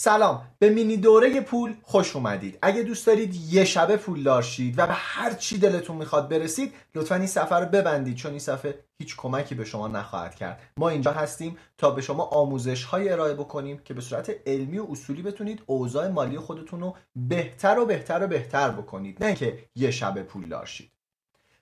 سلام. به مینی دوره پول خوش اومدید. اگه دوست دارید یه شبه پول دارشید و به هر چی دلتون می‌خواد برسید لطفا این سفر رو ببندید چون این صفحه هیچ کمکی به شما نخواهد کرد. ما اینجا هستیم تا به شما آموزش های ارائه بکنیم که به صورت علمی و اصولی بتونید اوضاع مالی خودتون رو بهتر و بهتر و بهتر بکنید نه که یه شبه پول دارشید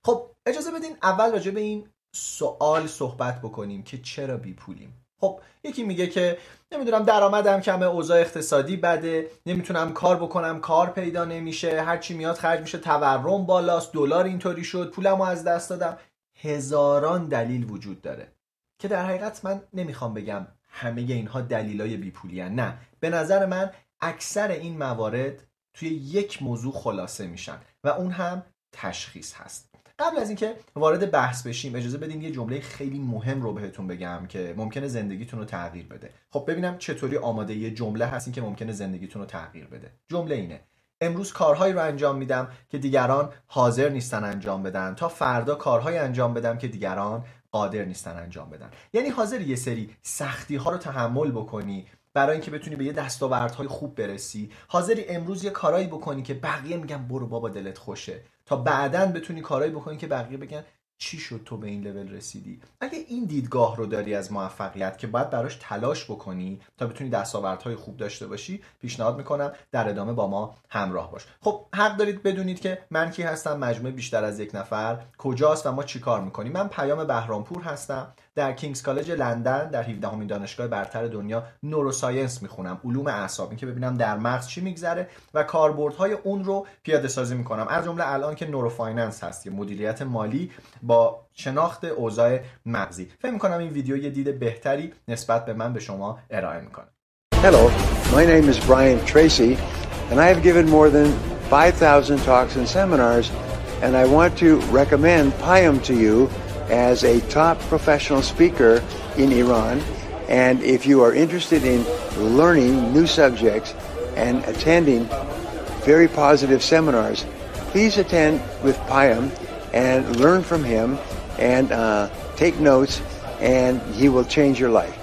خب اجازه بدین اول راجع به این سوال صحبت بکنیم که چرا بی پولیم خب یکی میگه که نمی‌دونم درآمدم کمه اوضاع اقتصادی بده نمی‌تونم کار بکنم کار پیدا نمیشه هرچی میاد خرج میشه تورم بالاست دلار اینطوری شد پولمو از دست دادم. هزاران دلیل وجود داره که در حقیقت من نمی‌خوام بگم همه اینها دلیلای بیپولی نه به نظر من اکثر این موارد توی یک موضوع خلاصه میشن و اون هم تشخیص هست. قبل از اینکه وارد بحث بشیم اجازه بدین یه جمله خیلی مهم رو بهتون بگم که ممکنه زندگیتون رو تغییر بده. خب ببینم چطوری آماده یه جمله هستین که ممکنه زندگیتون رو تغییر بده. جمله اینه. امروز کارهایی رو انجام میدم که دیگران حاضر نیستن انجام بدن تا فردا کارهایی انجام بدم که دیگران قادر نیستن انجام بدن. یعنی حاضر یه سری سختی ها رو تحمل بکنی برای اینکه بتونی به یه دستاوردهای خوب برسی. حاضری امروز یه کارایی بکنی که بقیه میگن برو بابا دلت خوشه. تا بعدا بتونی کارایی بکنی که بقیه بگن چی شد تو به این لول رسیدی. اگه این دیدگاه رو داری از موفقیت که باید براش تلاش بکنی تا بتونی دستاوردهای خوب داشته باشی پیشنهاد می‌کنم در ادامه با ما همراه باش. خب حق دارید بدونید که من کی هستم مجموعه بیشتر از یک نفر کجاست و ما چیکار می‌کنیم. من پیام بهرامپور هستم. در کینگز کالج لندن در 17 همین دانشگاه برتر دنیا نوروساینس می‌خونم. علوم اعصاب که ببینم در مغز چی میگذره و کاربردهای اون رو پیاده سازی می‌کنم. از جمله الان که نوروفایننس هست مدیریت مالی با شناخت اوضاع مغزی. فکر می‌کنم این ویدیو یه دید بهتری نسبت به من به شما ارائه می‌کنه. Hello, my name is Brian Tracy and I have given more than 5,000 talks and seminars and I want to recommend Payam to you as a top professional speaker in Iran. And if you are interested in learning new subjects and attending very positive seminars, please attend with Payam and learn from him and uh, take notes and he will change your life.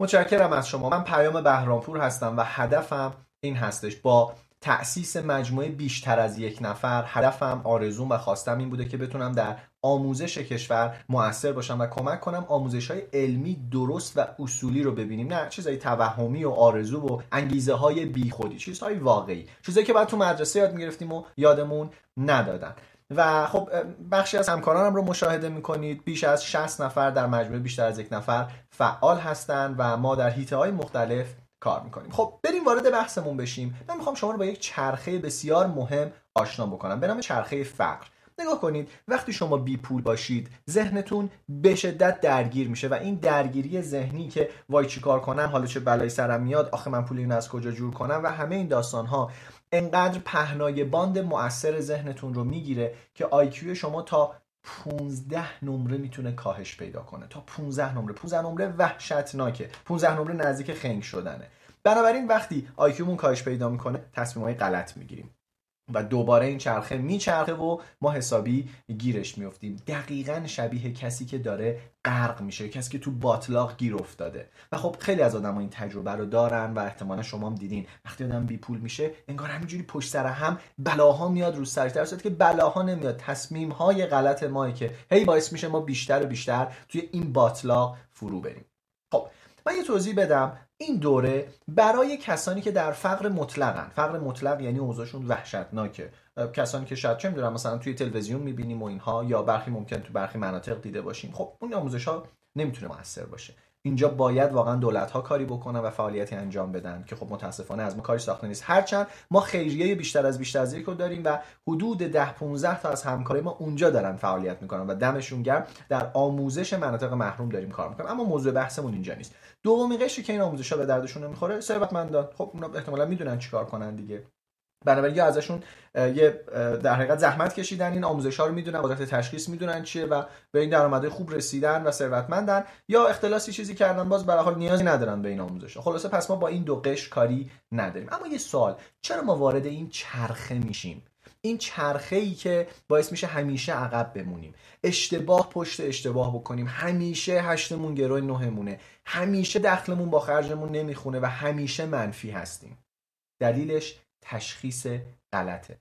متشکرم از شما من پیام بهرامپور هستم و هدفم این هستش با تأسیس مجموعه بیشتر از یک نفر هدفم آرزوم و خواستم این بوده که بتونم در آموزش کشور موثر باشم و کمک کنم آموزش های علمی درست و اصولی رو ببینیم. نه چیزای توهمی و آرزو و انگیزه های بیخودی چیزهای واقعی. چیزایی که بعد تو مدرسه یاد می‌گرفتیم و یادمون ندادن. و خب بخشی از همکارانم رو مشاهده می‌کنید. بیش از 60 نفر در مجموعه بیشتر از یک نفر فعال هستند و ما در هیته های مختلف کار می‌کنیم. خب بریم وارد بحثمون بشیم. من می‌خوام شما رو با یک چرخه بسیار مهم آشنا بکنم. به نام چرخه فقر. نگاه کنید وقتی شما بی پول باشید ذهنتون به شدت درگیر میشه و این درگیری ذهنی که وای چیکار کنم حالا چه بلایی سرم میاد آخه من پول اینو از کجا جور کنم و همه این داستان ها انقدر پهنای باند مؤثر ذهنتون رو می‌گیره که IQ شما تا 15 نمره می‌تونه کاهش پیدا کنه. تا 15 نمره. 15 نمره وحشتناکه. 15 نمره نزدیک خنگ شدنه. بنابراین وقتی IQ مون کاهش پیدا می‌کنه تصمیمای غلط می‌گیریم. و دوباره این چرخه میچرخه و ما حسابی گیرش میفتیم دقیقا شبیه کسی که داره غرق میشه کسی که تو باطلاق گیر افتاده. و خب خیلی از آدم این تجربه رو دارن و احتمالا شما هم دیدین. وقتی آدم بی پول میشه انگار همینجوری پشت سر هم بلاها میاد رو سرش. در که بلاها نمیاد. تصمیم های غلط ماه که هی باعث میشه ما بیشتر و بیشتر توی این باطلاق فرو بریم. خب من یه توضیح بدم. این دوره برای کسانی که در فقر مطلقن. فقر مطلق یعنی اوضاعشون وحشتناکه. کسانی که شاید چه می‌دونم مثلا توی تلویزیون می‌بینیم و اینها یا برخی ممکن تو برخی مناطق دیده باشیم. خب اون آموزش ها نمی‌تونه موثر باشه. اینجا باید واقعا دولت ها کاری بکنن و فعالیتی انجام بدن که خب متاسفانه از ما کاری ساخته نیست. هرچند ما خیریه بیشتر از بیشتر از یک رو داریم و حدود 10 15 تا از همکارای ما اونجا دارن فعالیت می‌کنن و دمشون گرم. در آموزش مناطق محروم داریم کار می‌کنیم. اما موضوع بحثمون اینجا نیست. دومی قشری که این آموزش ها به دردشون نمی‌خوره ثروتمندان. خب اونا احتمالا می‌دونن چیکار کنن دیگه. بنابراین یا ازشون یه در حقیقت زحمت کشیدن این آموزش ها رو می‌دونن قدرت تشخیص می‌دونن چیه و به این درآمدهای خوب رسیدن و ثروتمندن یا اختلاسی چیزی کردن باز به حال نیازی ندارن به این آموزش ها خلاصه پس ما با این دو قش کاری نداریم. اما یه سوال چرا ما وارد این چرخه میشیم؟ این چرخه ای که باعث میشه همیشه عقب بمونیم. اشتباه پشت اشتباه بکنیم. همیشه هشتمون گروه نهمونه. همیشه دخلمون با خرجمون نمی‌خونه و همیشه منفی هستیم. دلیلش تشخیص غلطه.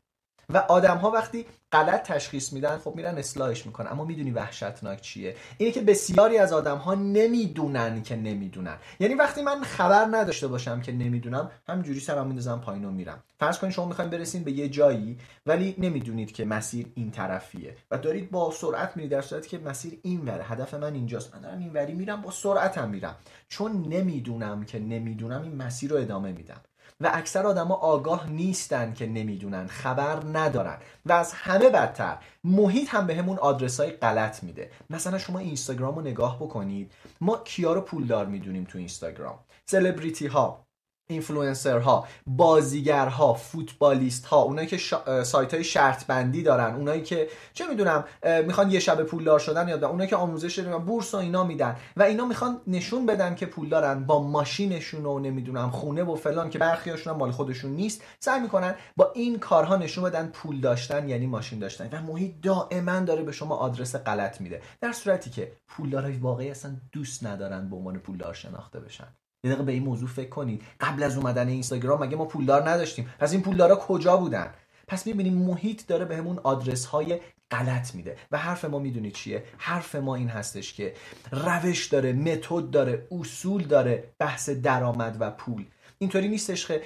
و آدم ها وقتی غلط تشخیص میدن خب میرن اصلاحش می‌کنن. اما می‌دونی وحشتناک چیه؟ اینه که بسیاری از آدم ها نمی‌دونن که نمی‌دونن. یعنی وقتی من خبر نداشته باشم که نمی‌دونم همینجوری سرم میندازم پایین و میرم. فرض کنید شما می‌خواین برسین به یه جایی ولی نمی‌دونید که مسیر این طرفیه. و دارید با سرعت میرید در صورتی که مسیر این وره. هدف من اینجاست. من دارم این وری میرم با سرعتم میرم. چون نمی‌دونم که نمی‌دونم این مسیر رو ادامه میدم. و اکثر آدما آگاه نیستن که نمی‌دونن خبر ندارن. و از همه بدتر محیط هم بهمون به آدرس های غلط میده. مثلا شما اینستاگرام رو نگاه بکنید. ما کیا رو پولدار می‌دونیم تو اینستاگرام؟ سلبریتی ها اینفلوئنسرها بازیگرها فوتبالیست ها اونایی که سایت های شرط بندی دارن اونایی که چه می‌دونم می‌خوان یه شب پولدار شدن یا اونایی که آموزش بورس و اینا میدن و اینا می‌خوان نشون بدن که پول دارن با ماشینشون و نمی‌دونم خونه و فلان که برخیاشون مال خودشون نیست سعی می‌کنن با این کارها نشون بدن پول داشتن یعنی ماشین داشتن و محیط دائما داره به شما آدرس غلط میده در صورتی که پولدارای واقعی اصلا دوست ندارن به عنوان پولدار شناخته بشن. یه دقیقه به این موضوع فکر کنید. قبل از اومدن اینستاگرام مگه ما پولدار نداشتیم؟ پس این پولدارا کجا بودن؟ پس می‌بینیم محیط داره بهمون آدرس های غلط میده. و حرف ما می‌دونید چیه؟ حرف ما این هستش که روش داره متد داره اصول داره بحث درآمد و پول. اینطوری نیستش که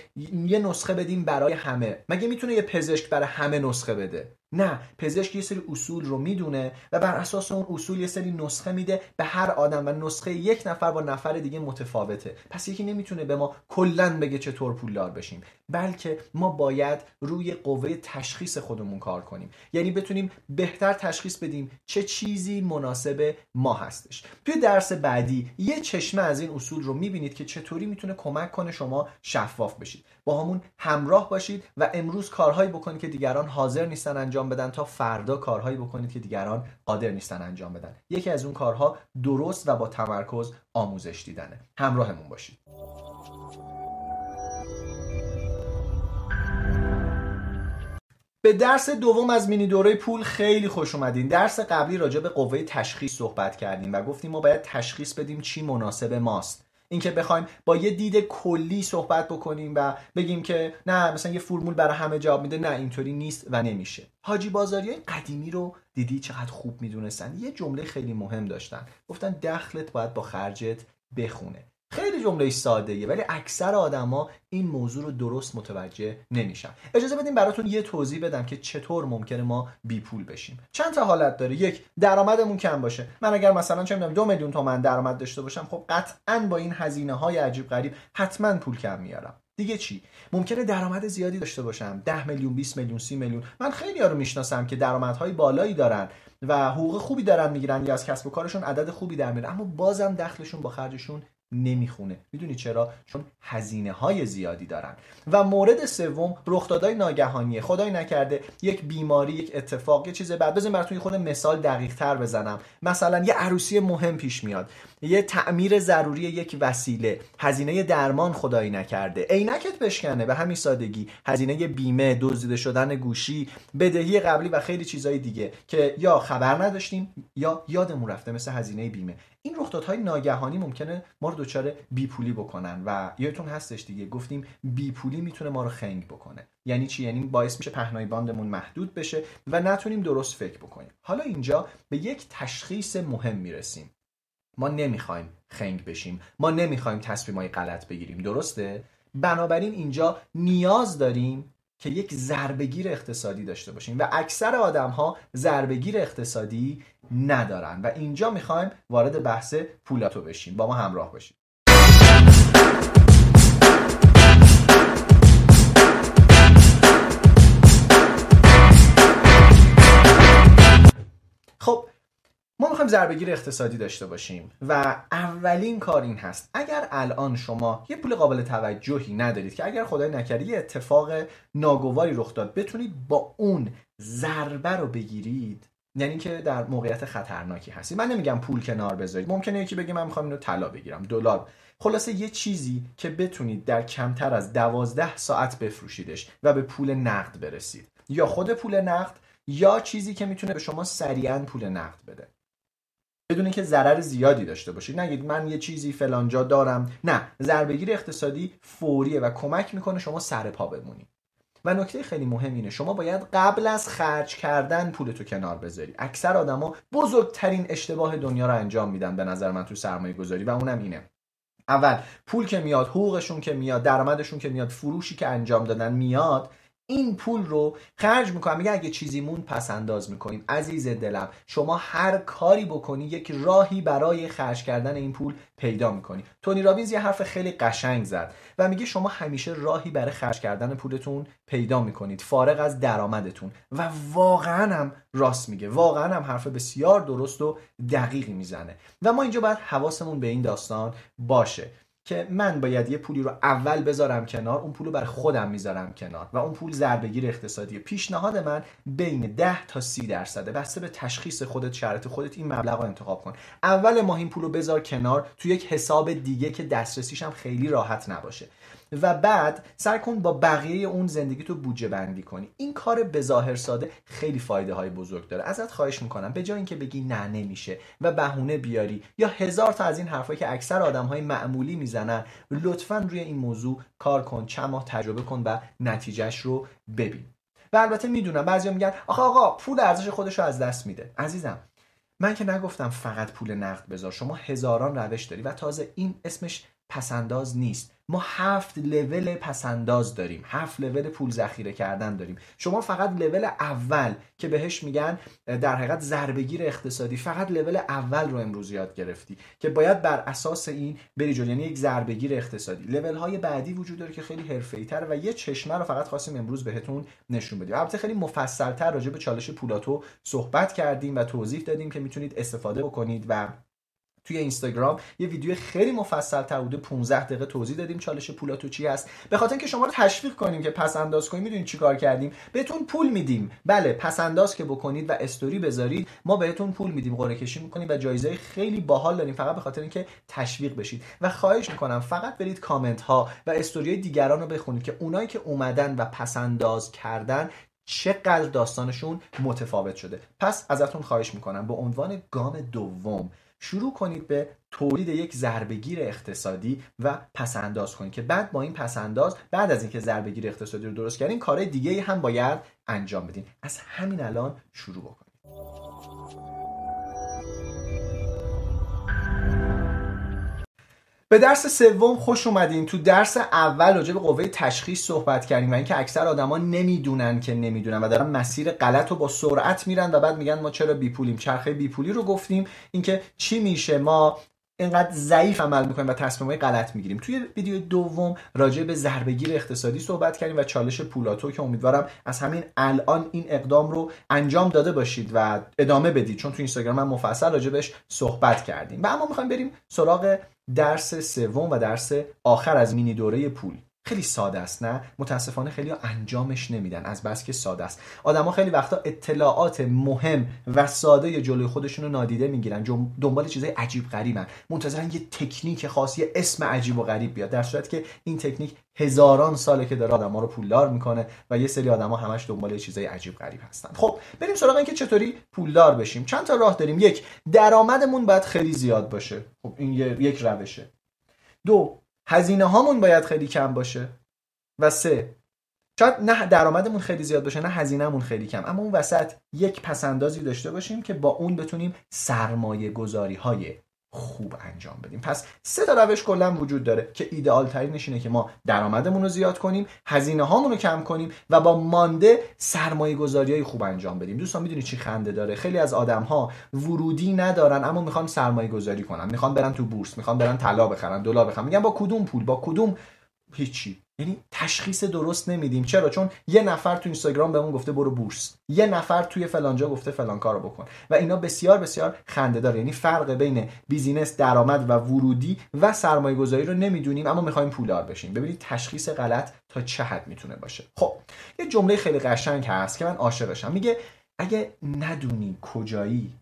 یه نسخه بدیم برای همه. مگه می‌تونه یه پزشک برای همه نسخه بده؟ نه پزشک یه سری اصول رو می‌دونه و بر اساس اون اصول یه سری نسخه میده به هر آدم و نسخه یک نفر با نفر دیگه متفاوته. پس یکی نمی‌تونه به ما کلا بگه چطور پولدار بشیم بلکه ما باید روی قوه تشخیص خودمون کار کنیم. یعنی بتونیم بهتر تشخیص بدیم چه چیزی مناسب ما هستش. توی درس بعدی یه چشمه از این اصول رو می‌بینید که چطوری می‌تونه کمک کنه شما شفاف بشید. با همون همراه باشید و امروز کارهایی بکنید که دیگران حاضر نیستن انجام بدن تا فردا کارهایی بکنید که دیگران قادر نیستن انجام بدن. یکی از اون کارها درست و با تمرکز آموزش دیدنه. همراهمون باشید. به درس دوم از مینی دوره پول خیلی خوش اومدین. درس قبلی راجع به قوه تشخیص صحبت کردیم و گفتیم ما باید تشخیص بدیم چی مناسب ماست. اینکه بخوایم با یه دید کلی صحبت بکنیم و بگیم که نه مثلا یه فرمول برای همه جواب میده. نه اینطوری نیست و نمیشه. حاجی بازاری های قدیمی رو دیدی چقدر خوب می‌دونستن؟ یه جمله خیلی مهم داشتن. گفتن دخلت باید با خرجت بخونه. خیلی جمله ساده ولی اکثر آدما این موضوع رو درست متوجه نمیشن. اجازه بدیم براتون یه توضیح بدم که چطور ممکنه ما بی پول بشیم. چند تا حالت داره؟ یک درآمدمون کم باشه. من اگر مثلا چه می‌دونم دو میلیون تومن درآمد داشته باشم خب قطعا با این هزینه های عجیب غریب حتما پول کم میارم. دیگه چی؟ ممکنه درآمد زیادی داشته باشم. 10 میلیون 20 میلیون 30 میلیون. من خیلی ها می‌شناسم که درآمدهای بالایی دارن و حقوق خوبی دارن می‌گیرن یا از کسب و کارشون عدد خوبی در میاره اما بازم دخلشون با خرجشون نمی‌خونه. می‌دونی چرا؟ چون هزینه های زیادی دارن. و مورد سوم رخدادهای ناگهانیه. خدای نکرده یک بیماری یک اتفاق یه چیز بعد بزن براتون خود مثال دقیق تر بزنم. مثلا یه عروسی مهم پیش میاد. یه تعمیر ضروری یک وسیله. هزینه درمان خدایی نکرده. عینکت بشکنه به همین سادگی. هزینه بیمه دزدیده شدن گوشی بدهی قبلی و خیلی چیزهای دیگه که یا خبر نداشتیم یا یادمون رفته مثل هزینه بیمه. این رخدادهای ناگهانی ممکنه ما رو دچار بیپولی بکنن و یادتون هستش دیگه گفتیم بیپولی می‌تونه ما رو خنگ بکنه. یعنی چی؟ یعنی باعث میشه پهنای باندمون محدود بشه و نتونیم درست فکر بکنیم. حالا اینجا به یک تشخیص مهم می‌رسیم. ما نمی‌خوایم خنگ بشیم. ما نمی‌خوایم تصمیمای غلط بگیریم. درسته؟ بنابراین اینجا نیاز داریم که یک ضربگیر اقتصادی داشته باشیم و اکثر آدم ها ضربگیر اقتصادی ندارن. و اینجا می‌خوایم وارد بحث پولاتو بشیم. با ما همراه باشیم ضربگیر اقتصادی داشته باشیم. و اولین کار این هست. اگر الان شما یه پول قابل توجهی ندارید که اگر خدای نکرده یه اتفاق ناگواری رخ داد بتونید با اون ضربه رو بگیرید. یعنی که در موقعیت خطرناکی هستید من نمیگم پول کنار بذارید. ممکنه یکی بگه من می‌خوام اینو طلا بگیرم دلار. خلاصه یه چیزی که بتونید در کمتر از دوازده ساعت بفروشیدش و به پول نقد برسید. یا خود پول نقد یا چیزی که می‌تونه به شما سریعا پول نقد بده. بدون اینکه ضرر زیادی داشته باشید نگید من یه چیزی فلانجا دارم. نه ضربگیر اقتصادی فوریه و کمک می‌کنه شما سر پا بمونید و نکته خیلی مهم اینه شما باید قبل از خرج کردن پولتو کنار بذاری. اکثر آدما بزرگترین اشتباه دنیا رو انجام میدن به نظر من تو سرمایه گذاری و اونم اینه. اول پول که میاد حقوقشون که میاد درآمدشون که میاد فروشی که انجام دادن میاد این پول رو خرج می‌کنم. میگه اگه چیزی مون پس انداز می‌کنیم. عزیز دلم شما هر کاری بکنی یک راهی برای خرج کردن این پول پیدا می‌کنی. تونی رابینز یه حرف خیلی قشنگ زد و میگه شما همیشه راهی برای خرج کردن پولتون پیدا می‌کنید. فارغ از درآمدتون. و واقعا هم راست میگه. واقعا هم حرف بسیار درست و دقیقی می‌زنه. و ما اینجا باید حواسمون به این داستان باشه. که من باید یه پولی رو اول بذارم کنار اون پول رو برای خودم می‌ذارم کنار و اون پول ضربگیر اقتصادی. پیشنهاد من بین 10 تا 30 درصده. بسته به تشخیص خودت شرط خودت این مبلغ رو انتخاب کن. اول ماه این پول رو بذار کنار تو یک حساب دیگه که دسترسیش هم خیلی راحت نباشه. و بعد سعی کن با بقیه اون زندگی تو بودجه بندی کنی. این کار به ظاهر ساده خیلی فایده های بزرگ داره. ازت خواهش می‌کنم به جای اینکه بگی نه نمیشه و بهونه بیاری یا هزار تا از این حرفایی که اکثر آدم های معمولی می‌زنن لطفا روی این موضوع کار کن چند ماه تجربه کن و نتیجهش رو ببین. و البته می‌دونم بعضیا میگن آخه آقا پول ارزش خودش رو از دست میده. عزیزم من که نگفتم فقط پول نقد بذار شما هزاران روش داری و تازه این اسمش پسنداز نیست. ما هفت لول پسنداز داریم. هفت لول پول ذخیره کردن داریم. شما فقط لول اول که بهش میگن در حقیقت ضربگیر اقتصادی فقط لول اول رو امروز یاد گرفتی که باید بر اساس این بری جلو. یعنی یک ضربگیر اقتصادی. لول های بعدی وجود داره که خیلی حرفه‌ای تر و یه چشمه رو فقط خواستیم امروز بهتون نشون بدیم. البته خیلی مفصل تر راجع به چالش پولاتو صحبت کردیم و توضیح دادیم که می‌تونید استفاده بکنید و توی اینستاگرام. یه ویدیو خیلی مفصل تر بوده 15 دقیقه توضیح دادیم چالش پولاتو چی هست. به خاطر اینکه شما رو تشویق کنیم که پس انداز کنید می‌دونید چیکار کردیم. بهتون پول میدیم. بله پس انداز که بکنید و استوری بذارید ما بهتون پول میدیم قرعه کشی می‌کنیم و جایزه خیلی باحال داریم. فقط به خاطر اینکه تشویق بشید. و خواهش می‌کنم فقط برید کامنت ها و استوری دیگران رو بخونید که اونایی که اومدن و پس انداز کردن چقدر داستانشون متفاوت شده. پس ازتون خواهش می‌کنم به عنوان گام دوم شروع کنید به تولید یک ضربگیر اقتصادی و پسنداز کنید که بعد با این پسنداز بعد از اینکه ضربگیر اقتصادی رو درست کردین کارهای دیگه هم باید انجام بدین. از همین الان شروع بکنید. به درس سوم خوش اومدین. تو درس اول راجع به قوه تشخیص صحبت کردیم و اینکه اکثر آدما نمی‌دونن که نمی‌دونن و دارن مسیر غلط رو با سرعت میرن و بعد میگن ما چرا بیپولیم. چرخه بیپولی رو گفتیم. اینکه چی میشه؟ ما اینقدر ضعیف عمل می‌کنیم و تصمیمای غلط می‌گیریم. توی ویدیو دوم راجع به ضربگیر اقتصادی صحبت کردیم و چالش پولاتو که امیدوارم از همین الان این اقدام رو انجام داده باشید و ادامه بدید. چون تو اینستاگرام من مفصل راجع بهش صحبت کردیم. و اما می‌خوایم بریم سراغ درس سوم و درس آخر از مینی دوره پول. خیلی ساده است نه؟ متاسفانه خیلی انجامش نمیدن از بس که ساده است. آدما خیلی وقتا اطلاعات مهم و ساده جلوی خودشون رو نادیده می‌گیرن دنبال چیزای عجیب غریبن. منتظرن یه تکنیک خاص یه اسم عجیب و غریب بیاد در صورت که این تکنیک هزاران ساله که داره آدما رو پولدار می‌کنه و یه سری آدما همش دنبال چیزای عجیب غریب هستن. خب بریم سراغ اینکه چطوری پولدار بشیم. چند تا راه داریم. یک درآمدمون باید خیلی زیاد باشه. خب این یک روشه. دو هزینه هامون باید خیلی کم باشه. و سه شاید نه درآمدمون خیلی زیاد باشه نه هزینهمون خیلی کم اما اون وسط یک پسندازی داشته باشیم که با اون بتونیم سرمایه گذاری های خوب انجام بدیم. پس سه تا روش کلا وجود داره که ایدئال ترینش اینه که ما درآمدمون رو زیاد کنیم هزینه هامون رو کم کنیم و با مانده سرمایه گذاری های خوب انجام بدیم. دوستان می‌دونی چی خنده داره؟ خیلی از آدم ها ورودی ندارن اما می‌خوان سرمایه گذاری کنن. می‌خوان برن تو بورس می‌خوان برن طلا بخرن دلار بخرن. میگن با کدوم پول؟ با کدوم؟ هیچی. یعنی تشخیص درست نمیدیم. چرا؟ چون یه نفر تو اینستاگرام بهمون گفته برو بورس. یه نفر توی فلانجا گفته فلان کارو بکن. و اینا بسیار بسیار خنده داره. یعنی فرق بین بیزینس درآمد و ورودی و سرمایه گذاری رو نمی‌دونیم اما می‌خوایم پولدار بشیم. ببینید تشخیص غلط تا چه حد می‌تونه باشه. خب یه جمله خیلی قشنگ هست که من عاشقشم میگه اگه ندونی کجایی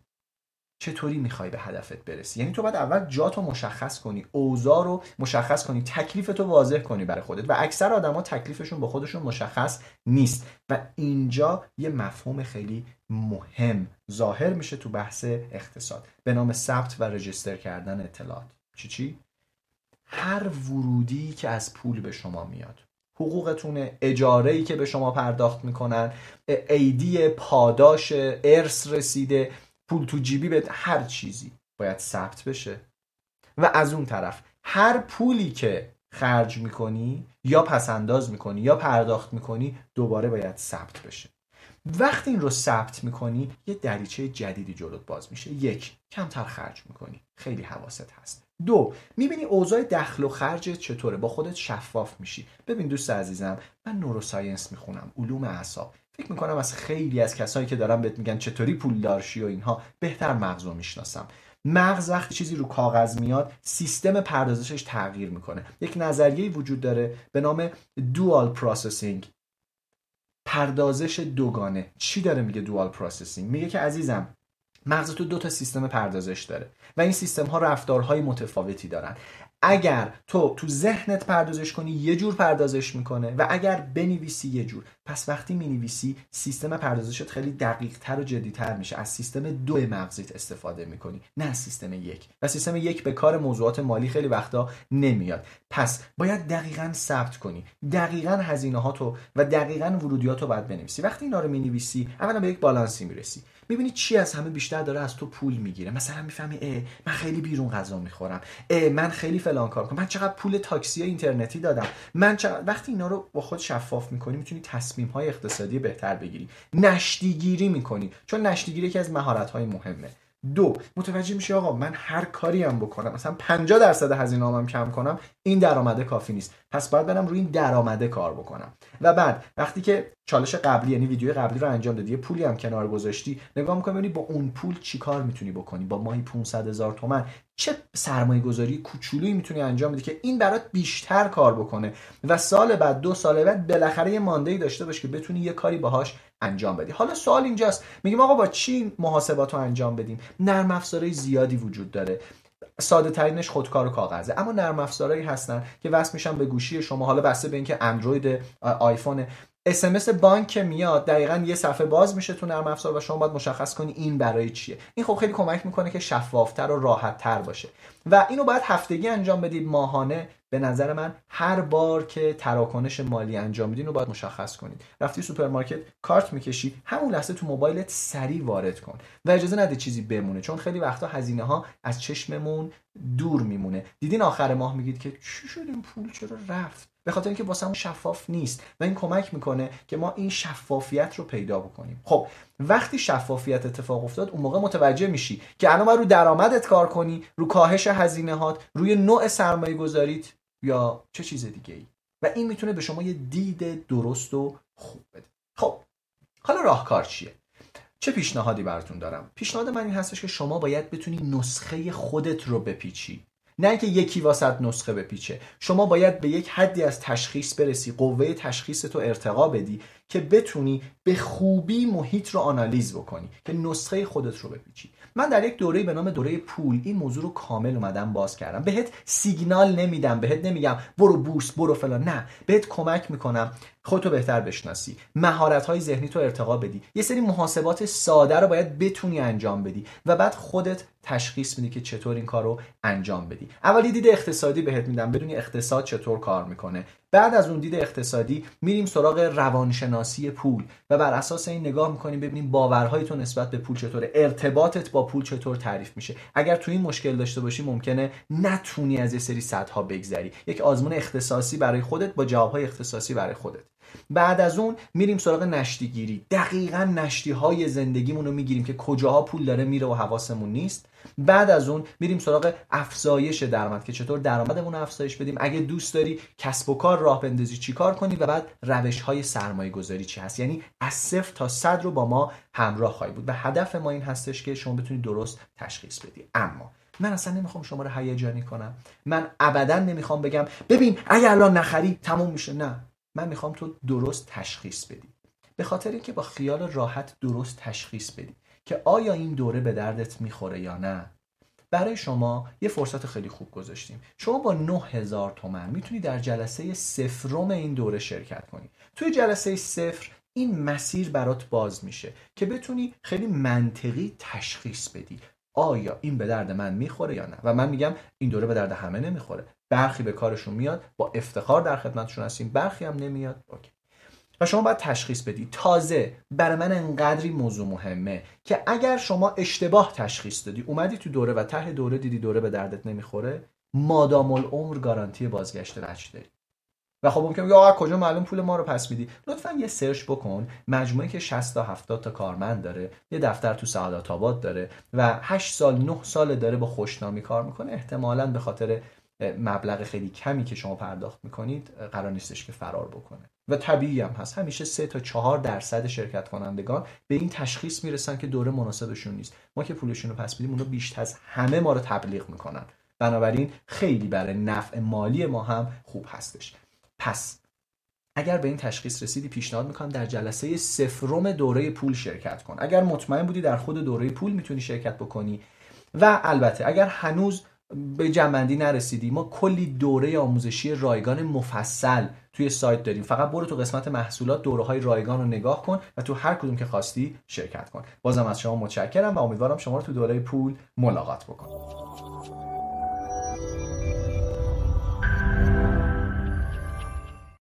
چطوری می‌خوای به هدفت برسی؟ یعنی تو باید اول جاتو مشخص کنی اوضاع رو مشخص کنی تکلیفتو واضح کنی برای خودت و اکثر آدما تکلیفشون با خودشون مشخص نیست و اینجا یه مفهوم خیلی مهم ظاهر میشه تو بحث اقتصاد. به نام ثبت و رجستر کردن اطلاعات. چی چی؟ هر ورودی که از پول به شما میاد. حقوقتونه اجاره ای که به شما پرداخت می‌کنن ایدی پاداش ارث رسیده پول تو جیبی به هر چیزی باید ثبت بشه. و از اون طرف هر پولی که خرج می‌کنی یا پسنداز می‌کنی یا پرداخت می‌کنی دوباره باید ثبت بشه. وقتی این رو ثبت می‌کنی یه دریچه جدیدی جلوت باز میشه. یک کمتر خرج می‌کنی. خیلی حواست هست. دو می‌بینی اوضاع دخل و خرجت چطوره؟ با خودت شفاف میشی. ببین دوست عزیزم من نوروساینس می‌خونم علوم اعصاب. فکر می‌کنم از خیلی از کسایی که دارم بهت میگن چطوری پول دارشی و اینها بهتر مغز رو می‌شناسم. مغز وقتی چیزی رو کاغذ میاد سیستم پردازشش تغییر می‌کنه. یک نظریه وجود داره به نام dual processing پردازش دوگانه. چی داره میگه dual processing میگه که عزیزم مغز تو دو تا سیستم پردازش داره و این سیستم ها رفتارهای متفاوتی دارن. اگر تو تو ذهنت پردازش کنی یه جور پردازش می‌کنه و اگر بنویسی یه جور. پس وقتی می‌نویسی سیستم پردازشت خیلی دقیق تر و جدی تر میشه. از سیستم دو مغزیت استفاده می‌کنی نه از سیستم یک. و سیستم یک به کار موضوعات مالی خیلی وقتا نمیاد. پس باید دقیقا ثبت کنی. دقیقا هزینه ها تو و دقیقا رو باید بنویسی. وقتی اینا رو می‌نویسی اولا به یک بالانسی می‌رسی. می‌بینی چی از همه بیشتر داره از تو پول می‌گیره؟ مثلا می‌فهمی اه من خیلی بیرون غذا می‌خورم. اه من خیلی فلان کار کنم من چقدر پول تاکسی اینترنتی دادم. من چقدر... وقتی اینا رو با خود شفاف می‌کنی می‌تونی تصمیم های اقتصادی بهتر بگیری. نشتیگیری می‌کنی چون نشتیگیری یکی از مهارت های مهمه. دو متوجه میشه آقا من هر کاری هم بکنم. مثلا 50 درصد هزینه کم کنم این درآمده کافی نیست. پس باید برم روی این درآمده کار بکنم. و بعد وقتی که چالش قبلی یعنی ویدیو قبلی رو انجام دادی یه پولی هم کنار گذاشتی. نگاه می‌کنی ببینی با اون پول چیکار می‌تونی بکنی؟ با ماهی 500 هزار تومن. چه سرمایه گذاری کوچولویی می‌تونی انجام بدی که این برات بیشتر کار بکنه؟ و سال بعد دو سال بعد بالاخره یه مانده داشته باش که بتونی یه کاری باهاش انجام بدی. حالا سوال اینجاست. میگیم آقا با چی محاسبات رو انجام بدیم؟ نرم افزارهای زیادی وجود داره. ساده ترینش خودکار و کاغذه. اما نرم افزارهایی هستن که وصل میشن به گوشی شما. حالا بسته به اینکه اندروید آیفون. SMS بانک که میاد دقیقا یه صفحه باز میشه تو نرم افزار و شما باید مشخص کنی این برای چیه. این خب خیلی کمک می‌کنه که شفافتر و راحتتر باشه. و اینو باید هفتگی انجام بدید ماهانه. به نظر من هر بار که تراکنش مالی انجام میدین رو باید مشخص کنید. رفتی سوپرمارکت کارت می‌کشی همون لحظه تو موبایلت سریع وارد کن. و اجازه نده چیزی بمونه چون خیلی وقتا هزینه ها از چشممون دور میمونه. دیدین آخر ماه میگید که چی شد این پول چرا رفت؟ به خاطر اینکه واسمون شفاف نیست و این کمک می‌کنه که ما این شفافیت رو پیدا بکنیم. خب وقتی شفافیت اتفاق افتاد اون موقع متوجه میشی که الان رو درآمدت کار کنی رو کاهش هزینه هات روی نوع سرمایه گذاریت یا چه چیز دیگه ای و این می‌تونه به شما یه دید درست و خوب بده. خب حالا راهکار چیه؟ چه پیشنهادی براتون دارم؟ پیشنهاد من این هستش که شما باید بتونی نسخه خودت رو بپیچی. نه اینکه یکی واسط نسخه بپیچه. شما باید به یک حدی از تشخیص برسی قوه تشخیص تو ارتقا بدی که بتونی به خوبی محیط رو آنالیز بکنی که نسخه خودت رو بپیچی. من در یک دوره به نام دوره پول این موضوع رو کامل اومدم باز کردم. بهت سیگنال نمیدم بهت نمیگم برو بورس برو فلان. نه بهت کمک می‌کنم. خودتو بهتر بشناسی. مهارت های ذهنی تو ارتقا بدی. یه سری محاسبات ساده رو باید بتونی انجام بدی و بعد خودت تشخیص میدی که چطور این کار رو انجام بدی. اولی دید اقتصادی بهت میدم. بدونی اقتصاد چطور کار می‌کنه. بعد از اون دید اقتصادی میریم سراغ روانشناسی پول و بر اساس این نگاه می‌کنیم ببینیم باورهای تو نسبت به پول چطوره. ارتباطت با پول چطور تعریف میشه. اگر تو این مشکل داشته باشی ممکنه نتونی از یه سری صدها بگذری. یک آزمون اختصاصی برای خودت با جوابهای اختصاصی برای خودت. بعد از اون میریم سراغ نشتیگیری. دقیقا نشتی های زندگیمون رو می‌گیریم که کجاها پول داره میره و حواسمون نیست. بعد از اون میریم سراغ افزایش درآمد که چطور درآمدمون رو افزایش بدیم. اگه دوست داری کسب و کار راه بندازی چی کار کنی و بعد روش های سرمایه گذاری چی هست. یعنی از صفر تا صد رو با ما همراه خواهی بود. و هدف ما این هستش که شما بتونید درست تشخیص بدی. اما من اصلا نمی‌خوام شما رو هیجانی کنم. من ابدا نمی‌خوام بگم ببین اگه الان نخری تموم میشه. نه. من می‌خوام تو درست تشخیص بدی. به خاطر اینکه با خیال راحت درست تشخیص بدی که آیا این دوره به دردت می‌خوره یا نه. برای شما یه فرصت خیلی خوب گذاشتیم. شما با 9000 تومن می‌تونی در جلسه سفرم این دوره شرکت کنی. توی جلسه صفر این مسیر برات باز میشه که بتونی خیلی منطقی تشخیص بدی. آیا این به درد من می‌خوره یا نه؟ و من میگم این دوره به درد همه نمی‌خوره. برخی به کارشون میاد با افتخار در خدمتشون هستیم برخی هم نمیاد. OK. و شما باید تشخیص بدی. تازه برای من انقدری موضوع مهمه که اگر شما اشتباه تشخیص دادی اومدی تو دوره و ته دوره دیدی دوره به دردت نمی‌خوره مادام العمر گارانتی بازگشت وجه داری و خب ممکنه بگی کجا معلوم پول ما رو پس میدی؟ لطفا یه سرچ بکن. مجموعه که 60 تا 70 تا کارمند داره یه دفتر تو سعادت آباد داره و 8 سال 9 سال داره با خوشنامی کار می‌کنه. احتمالا به خاطر مبلغ خیلی کمی که شما پرداخت می‌کنید قرار نیستش که فرار بکنه. و طبیعی هم هست. همیشه 3 تا 4 درصد شرکت کنندگان به این تشخیص می‌رسن که دوره مناسبشون نیست. ما که پولشون رو پس میدیم اونو بیشتر از همه ما رو تبلیغ می‌کنن. بنابراین خیلی برای نفع مالی ما هم خوب هستش. پس اگر به این تشخیص رسیدی پیشنهاد می‌کنم در جلسه سفرم دوره پول شرکت کن. اگر مطمئن بودی در خود دوره پول می‌تونی شرکت بکنی و البته اگر هنوز به جنبندی نرسیدی ما کلی دوره آموزشی رایگان مفصل توی سایت داریم. فقط برو تو قسمت محصولات دوره های رایگان رو نگاه کن و تو هر کدوم که خواستی شرکت کن. بازم از شما متشکرم و امیدوارم شما رو تو دوره پول ملاقات بکنم.